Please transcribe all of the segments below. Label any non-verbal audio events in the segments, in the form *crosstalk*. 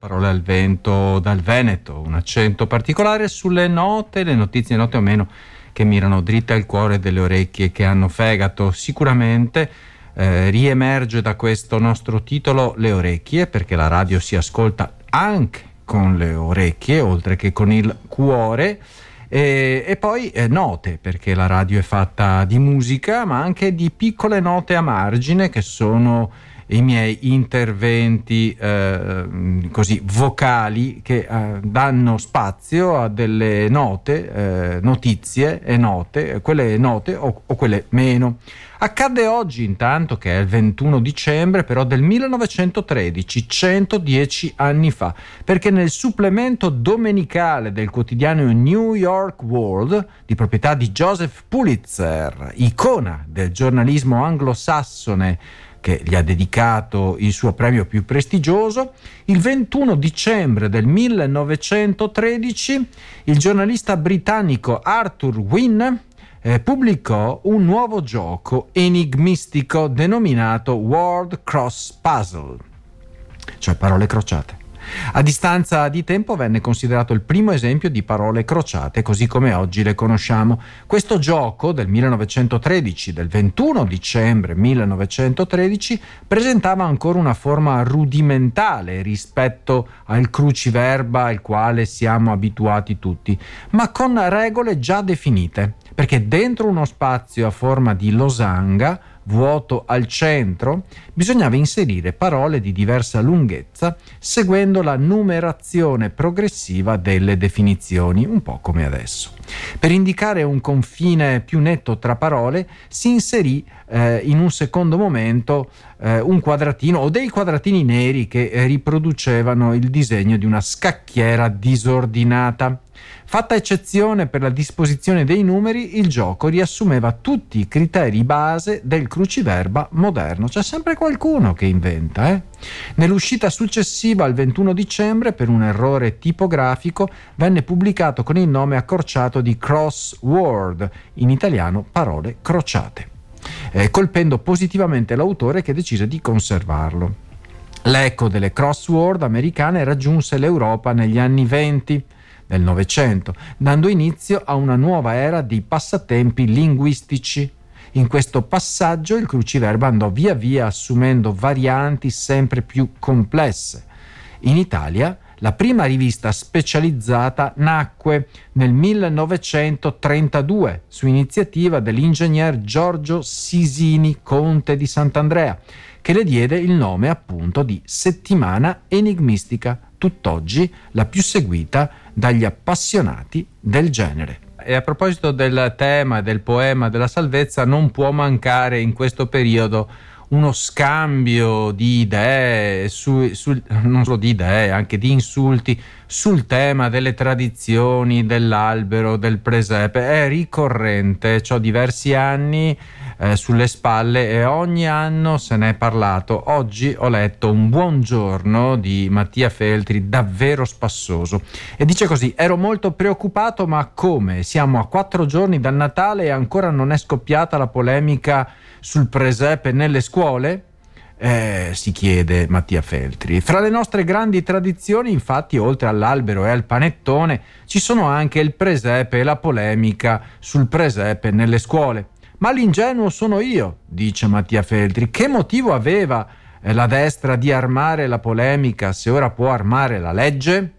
Parole al vento dal Veneto, un accento particolare sulle note, le notizie note o meno che mirano dritte al cuore delle orecchie che hanno fegato. Sicuramente eh, riemerge da questo nostro titolo le orecchie, perché la radio si ascolta anche con le orecchie, oltre che con il cuore. E, e poi eh, note, perché la radio è fatta di musica, ma anche di piccole note a margine che sono i miei interventi eh, così vocali che eh, danno spazio a delle note, eh, notizie e note, quelle note o, o quelle meno. Accadde oggi intanto che è il 21 dicembre però del 1913, 110 anni fa, perché nel supplemento domenicale del quotidiano New York World, di proprietà di Joseph Pulitzer, icona del giornalismo anglosassone che gli ha dedicato il suo premio più prestigioso, il 21 dicembre del 1913 il giornalista britannico Arthur Wynne eh, pubblicò un nuovo gioco enigmistico denominato World Cross Puzzle, cioè parole crociate. A distanza di tempo venne considerato il primo esempio di parole crociate così come oggi le conosciamo. Questo gioco del 1913, del 21 dicembre 1913, presentava ancora una forma rudimentale rispetto al cruciverba al quale siamo abituati tutti, ma con regole già definite, perché dentro uno spazio a forma di losanga vuoto al centro, bisognava inserire parole di diversa lunghezza seguendo la numerazione progressiva delle definizioni, un po' come adesso. Per indicare un confine più netto tra parole si inserì eh, in un secondo momento eh, un quadratino o dei quadratini neri che riproducevano il disegno di una scacchiera disordinata. Fatta eccezione per la disposizione dei numeri, il gioco riassumeva tutti i criteri base del cruciverba moderno. C'è sempre qualcuno che inventa, eh? Nell'uscita successiva, al 21 dicembre, per un errore tipografico, venne pubblicato con il nome accorciato di Crossword, in italiano parole crociate, eh, colpendo positivamente l'autore che decise di conservarlo. L'eco delle crossword americane raggiunse l'Europa negli anni 20 del Novecento, dando inizio a una nuova era di passatempi linguistici. In questo passaggio il cruciverbo andò via via assumendo varianti sempre più complesse. In Italia la prima rivista specializzata nacque nel 1932 su iniziativa dell'ingegner Giorgio Sisini, conte di Sant'Andrea, che le diede il nome appunto di Settimana Enigmistica, tutt'oggi la più seguita dagli appassionati del genere. E a proposito del tema del poema della salvezza, non può mancare in questo periodo uno scambio di idee, su, su, non solo di idee, anche di insulti sul tema delle tradizioni, dell'albero, del presepe. È ricorrente, ho diversi anni eh, sulle spalle e ogni anno se ne è parlato. Oggi ho letto un buongiorno di Mattia Feltri davvero spassoso e dice così, ero molto preoccupato ma come? Siamo a quattro giorni dal Natale e ancora non è scoppiata la polemica sul presepe nelle scuole? Eh, si chiede Mattia Feltri. Fra le nostre grandi tradizioni, infatti, oltre all'albero e al panettone, ci sono anche il presepe e la polemica sul presepe nelle scuole. Ma l'ingenuo sono io, dice Mattia Feltri. Che motivo aveva eh, la destra di armare la polemica se ora può armare la legge?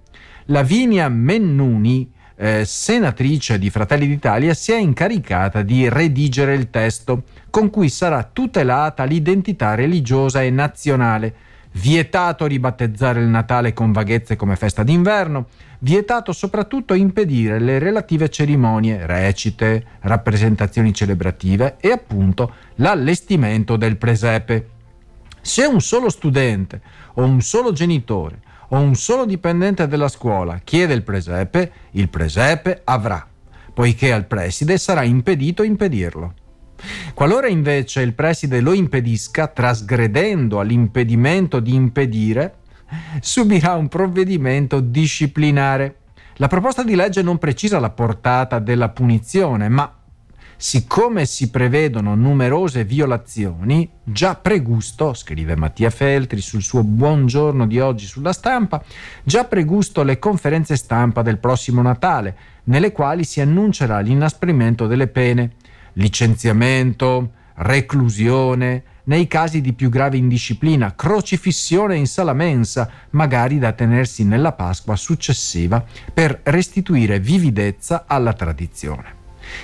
Lavinia Mennuni, eh, senatrice di Fratelli d'Italia, si è incaricata di redigere il testo con cui sarà tutelata l'identità religiosa e nazionale. Vietato ribattezzare il Natale con vaghezze come festa d'inverno, vietato soprattutto impedire le relative cerimonie, recite, rappresentazioni celebrative e appunto l'allestimento del presepe. Se un solo studente o un solo genitore o un solo dipendente della scuola chiede il presepe, il presepe avrà, poiché al preside sarà impedito impedirlo. Qualora invece il preside lo impedisca, trasgredendo all'impedimento di impedire, subirà un provvedimento disciplinare. La proposta di legge non precisa la portata della punizione, ma siccome si prevedono numerose violazioni, già pregusto, scrive Mattia Feltri sul suo Buongiorno di oggi sulla stampa, già pregusto le conferenze stampa del prossimo Natale, nelle quali si annuncerà l'inasprimento delle pene, licenziamento, reclusione, nei casi di più grave indisciplina, crocifissione in sala mensa, magari da tenersi nella Pasqua successiva per restituire vividezza alla tradizione.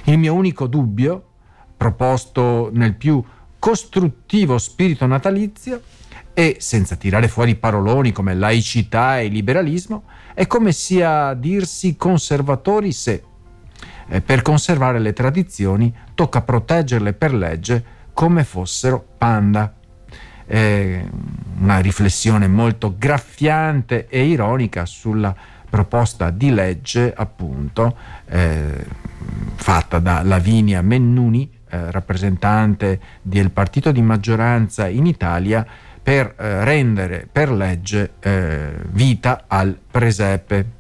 Il mio unico dubbio, proposto nel più costruttivo spirito natalizio, e senza tirare fuori paroloni come laicità e liberalismo, è come sia dirsi conservatori se, eh, per conservare le tradizioni, tocca proteggerle per legge come fossero panda. Eh, una riflessione molto graffiante e ironica sulla proposta di legge appunto eh, fatta da Lavinia Mennuni, eh, rappresentante del partito di maggioranza in Italia, per eh, rendere per legge eh, vita al presepe.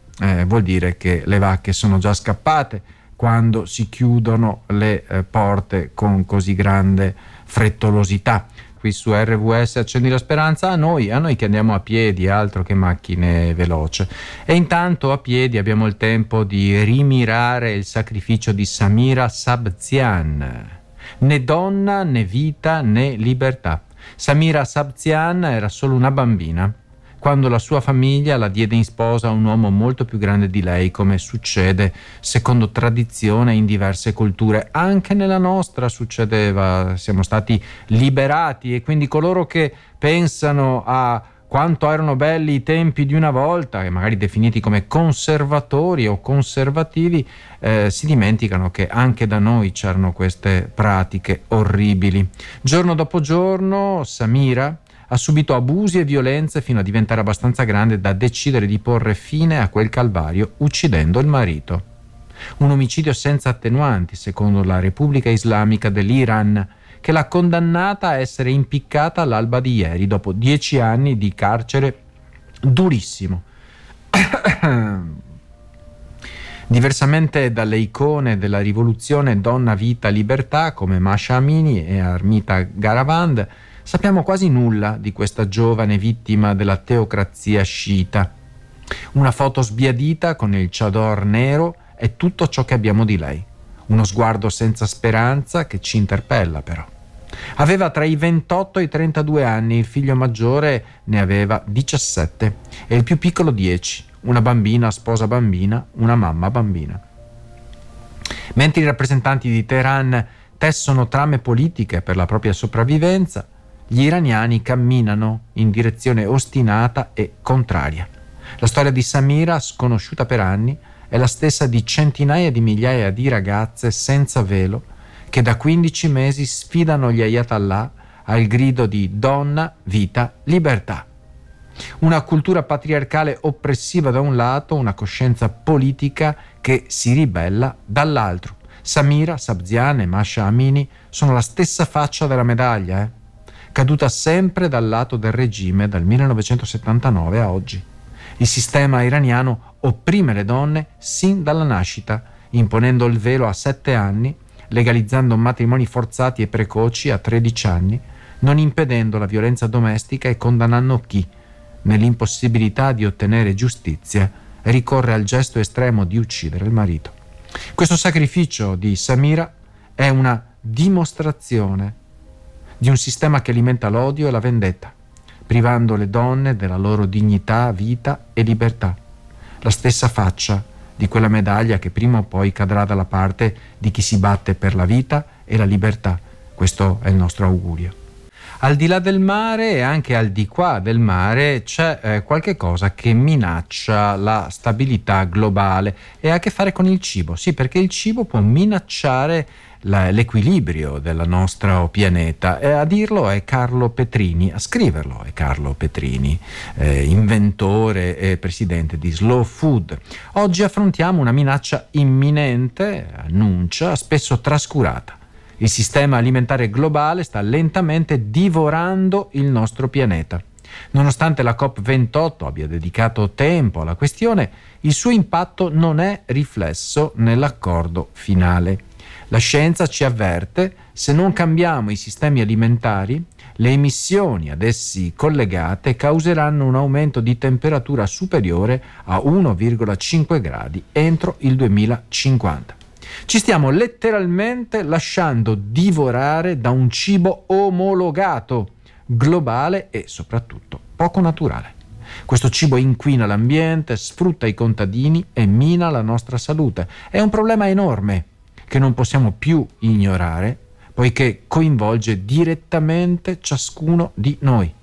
Vuol dire che le vacche sono già scappate quando si chiudono le eh, porte con così grande frettolosità qui su RVS Accendi la Speranza, a noi, a noi che andiamo a piedi, altro che macchine veloce. E intanto a piedi abbiamo il tempo di rimirare il sacrificio di Samira Sabzian. Né donna, né vita, né libertà. Samira Sabzian era solo una bambina quando la sua famiglia la diede in sposa a un uomo molto più grande di lei, come succede secondo tradizione in diverse culture. Anche nella nostra succedeva, siamo stati liberati e quindi coloro che pensano a quanto erano belli i tempi di una volta, e magari definiti come conservatori o conservativi, eh, si dimenticano che anche da noi c'erano queste pratiche orribili. Giorno dopo giorno Samira, ha subito abusi e violenze fino a diventare abbastanza grande da decidere di porre fine a quel calvario uccidendo il marito. Un omicidio senza attenuanti, secondo la Repubblica Islamica dell'Iran, che l'ha condannata a essere impiccata all'alba di ieri, dopo dieci anni di carcere durissimo. *coughs* Diversamente dalle icone della rivoluzione Donna, Vita, Libertà come Masha Amini e Armita Garavand, sappiamo quasi nulla di questa giovane vittima della teocrazia sciita. Una foto sbiadita con il chador nero è tutto ciò che abbiamo di lei. Uno sguardo senza speranza che ci interpella però. Aveva tra i 28 e i 32 anni, il figlio maggiore ne aveva 17 e il più piccolo 10, una bambina sposa bambina, una mamma bambina. Mentre i rappresentanti di Teheran tessono trame politiche per la propria sopravvivenza, gli iraniani camminano in direzione ostinata e contraria. La storia di Samira, sconosciuta per anni, è la stessa di centinaia di migliaia di ragazze senza velo che da 15 mesi sfidano gli ayatollah al grido di donna, vita, libertà. Una cultura patriarcale oppressiva da un lato, una coscienza politica che si ribella dall'altro. Samira, Sabzian e Masha Amini sono la stessa faccia della medaglia, eh? Caduta sempre dal lato del regime dal 1979 a oggi. Il sistema iraniano opprime le donne sin dalla nascita, imponendo il velo a 7 anni, legalizzando matrimoni forzati e precoci a 13 anni, non impedendo la violenza domestica e condannando chi, nell'impossibilità di ottenere giustizia, ricorre al gesto estremo di uccidere il marito. Questo sacrificio di Samira è una dimostrazione di un sistema che alimenta l'odio e la vendetta, privando le donne della loro dignità, vita e libertà. La stessa faccia di quella medaglia che prima o poi cadrà dalla parte di chi si batte per la vita e la libertà. Questo è il nostro augurio. Al di là del mare e anche al di qua del mare c'è eh, qualche cosa che minaccia la stabilità globale e ha a che fare con il cibo. Sì, perché il cibo può minacciare la, l'equilibrio del nostro pianeta. E a dirlo è Carlo Petrini, a scriverlo è Carlo Petrini, eh, inventore e presidente di Slow Food. Oggi affrontiamo una minaccia imminente, annuncia, spesso trascurata. Il sistema alimentare globale sta lentamente divorando il nostro pianeta. Nonostante la COP28 abbia dedicato tempo alla questione, il suo impatto non è riflesso nell'accordo finale. La scienza ci avverte, se non cambiamo i sistemi alimentari, le emissioni ad essi collegate causeranno un aumento di temperatura superiore a 1,5 gradi entro il 2050. Ci stiamo letteralmente lasciando divorare da un cibo omologato, globale e soprattutto poco naturale. Questo cibo inquina l'ambiente, sfrutta i contadini e mina la nostra salute. È un problema enorme che non possiamo più ignorare, poiché coinvolge direttamente ciascuno di noi.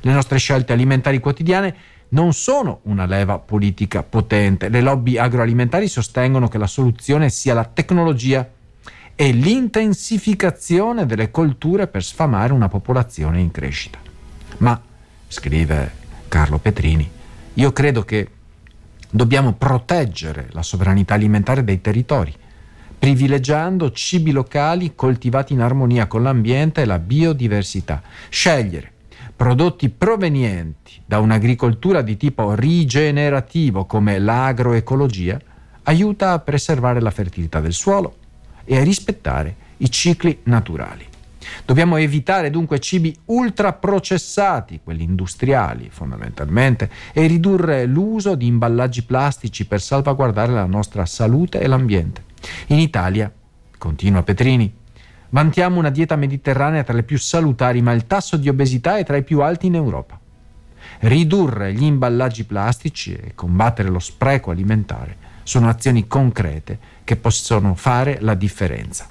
Le nostre scelte alimentari quotidiane non sono una leva politica potente. Le lobby agroalimentari sostengono che la soluzione sia la tecnologia e l'intensificazione delle colture per sfamare una popolazione in crescita. Ma, scrive Carlo Petrini, io credo che dobbiamo proteggere la sovranità alimentare dei territori, privilegiando cibi locali coltivati in armonia con l'ambiente e la biodiversità. Scegliere prodotti provenienti da un'agricoltura di tipo rigenerativo come l'agroecologia aiuta a preservare la fertilità del suolo e a rispettare i cicli naturali. Dobbiamo evitare dunque cibi ultraprocessati, quelli industriali fondamentalmente, e ridurre l'uso di imballaggi plastici per salvaguardare la nostra salute e l'ambiente. In Italia, continua Petrini, vantiamo una dieta mediterranea tra le più salutari, ma il tasso di obesità è tra i più alti in Europa. Ridurre gli imballaggi plastici e combattere lo spreco alimentare sono azioni concrete che possono fare la differenza.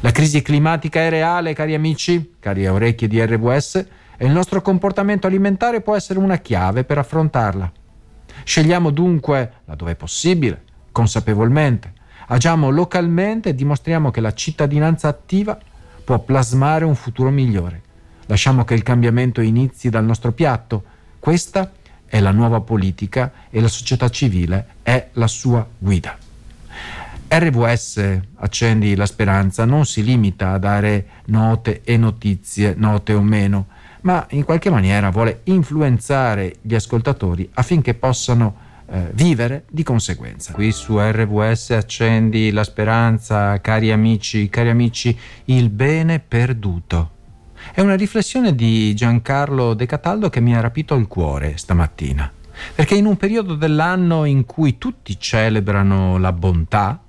La crisi climatica è reale, cari amici, cari orecchie di RWS, e il nostro comportamento alimentare può essere una chiave per affrontarla. Scegliamo dunque, laddove è possibile, consapevolmente, Agiamo localmente e dimostriamo che la cittadinanza attiva può plasmare un futuro migliore. Lasciamo che il cambiamento inizi dal nostro piatto. Questa è la nuova politica e la società civile è la sua guida. RWS Accendi la Speranza non si limita a dare note e notizie, note o meno, ma in qualche maniera vuole influenzare gli ascoltatori affinché possano eh, vivere di conseguenza. Qui su RWS accendi la speranza, cari amici, cari amici, il bene perduto. È una riflessione di Giancarlo De Cataldo che mi ha rapito il cuore stamattina. Perché in un periodo dell'anno in cui tutti celebrano la bontà,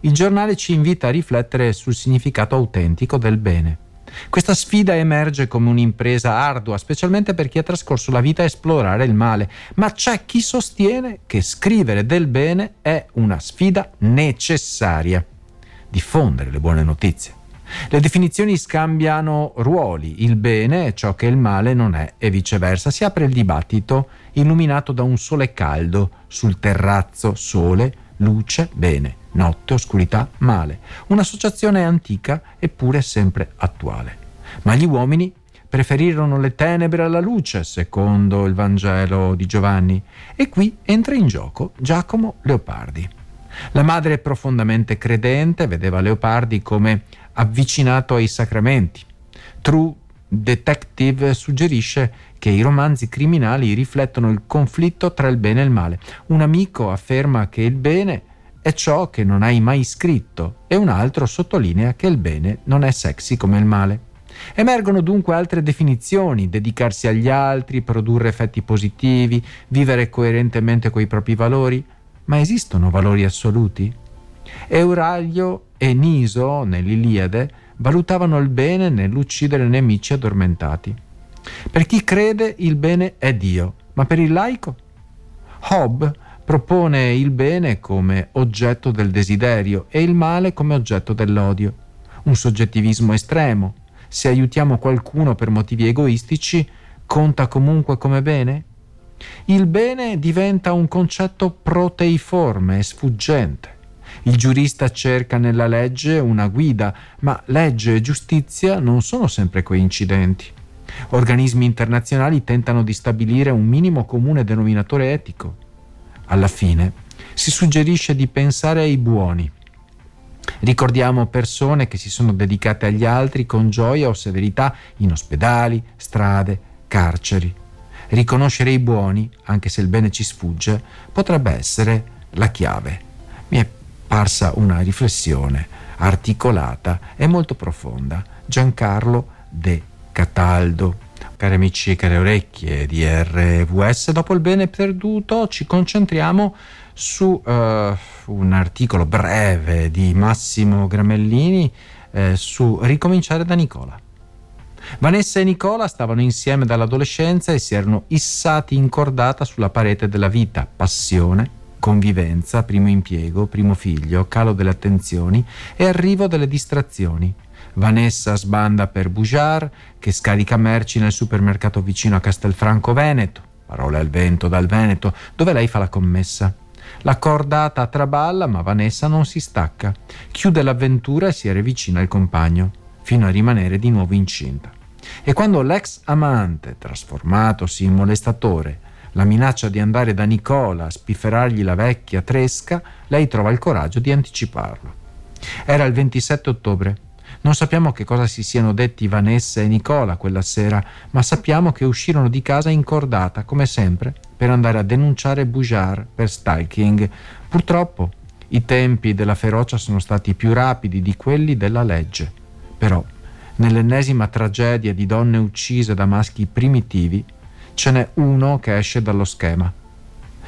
il giornale ci invita a riflettere sul significato autentico del bene. Questa sfida emerge come un'impresa ardua, specialmente per chi ha trascorso la vita a esplorare il male, ma c'è chi sostiene che scrivere del bene è una sfida necessaria. Diffondere le buone notizie. Le definizioni scambiano ruoli, il bene è ciò che il male non è e viceversa. Si apre il dibattito illuminato da un sole caldo sul terrazzo, sole, luce, bene notte, oscurità, male, un'associazione antica eppure sempre attuale. Ma gli uomini preferirono le tenebre alla luce, secondo il Vangelo di Giovanni, e qui entra in gioco Giacomo Leopardi. La madre profondamente credente vedeva Leopardi come avvicinato ai sacramenti. True Detective suggerisce che i romanzi criminali riflettono il conflitto tra il bene e il male. Un amico afferma che il bene è ciò che non hai mai scritto e un altro sottolinea che il bene non è sexy come il male. Emergono dunque altre definizioni, dedicarsi agli altri, produrre effetti positivi, vivere coerentemente coi propri valori, ma esistono valori assoluti? Euralio e Niso, nell'Iliade, valutavano il bene nell'uccidere nemici addormentati. Per chi crede il bene è Dio, ma per il laico? Hobbes propone il bene come oggetto del desiderio e il male come oggetto dell'odio. Un soggettivismo estremo. Se aiutiamo qualcuno per motivi egoistici, conta comunque come bene? Il bene diventa un concetto proteiforme e sfuggente. Il giurista cerca nella legge una guida, ma legge e giustizia non sono sempre coincidenti. Organismi internazionali tentano di stabilire un minimo comune denominatore etico alla fine, si suggerisce di pensare ai buoni. Ricordiamo persone che si sono dedicate agli altri con gioia o severità in ospedali, strade, carceri. Riconoscere i buoni, anche se il bene ci sfugge, potrebbe essere la chiave. Apparsa una riflessione articolata e molto profonda. Giancarlo De Cataldo. Cari amici e care orecchie di RVS, dopo il bene perduto ci concentriamo su uh, un articolo breve di Massimo Gramellini eh, su Ricominciare da Nicola. Vanessa e Nicola stavano insieme dall'adolescenza e si erano issati in cordata sulla parete della vita, passione, convivenza, primo impiego, primo figlio, calo delle attenzioni e arrivo delle distrazioni. Vanessa sbanda per Bujar, che scarica merci nel supermercato vicino a Castelfranco Veneto, parole al vento dal Veneto, dove lei fa la commessa. La cordata traballa, ma Vanessa non si stacca. Chiude l'avventura e si riavvicina al compagno, fino a rimanere di nuovo incinta. E quando l'ex amante, trasformatosi in molestatore, la minaccia di andare da Nicola a spifferargli la vecchia tresca, lei trova il coraggio di anticiparlo. Era il 27 ottobre. Non sappiamo che cosa si siano detti Vanessa e Nicola quella sera, ma sappiamo che uscirono di casa incordata, come sempre, per andare a denunciare Bujar per stalking. Purtroppo i tempi della ferocia sono stati più rapidi di quelli della legge. Però, nell'ennesima tragedia di donne uccise da maschi primitivi, ce n'è uno che esce dallo schema.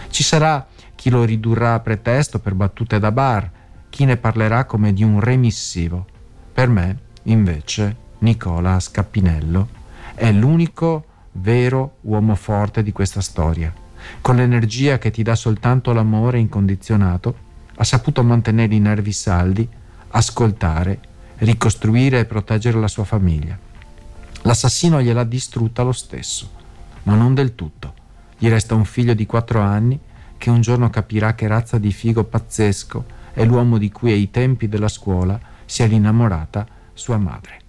Ci sarà chi lo ridurrà a pretesto per battute da bar, chi ne parlerà come di un remissivo. Per me, invece, Nicola Scappinello è l'unico vero uomo forte di questa storia. Con l'energia che ti dà soltanto l'amore incondizionato, ha saputo mantenere i nervi saldi, ascoltare, ricostruire e proteggere la sua famiglia. L'assassino gliel'ha distrutta lo stesso, ma non del tutto. Gli resta un figlio di quattro anni che un giorno capirà che razza di figo pazzesco è l'uomo di cui ai tempi della scuola si era innamorata sua madre.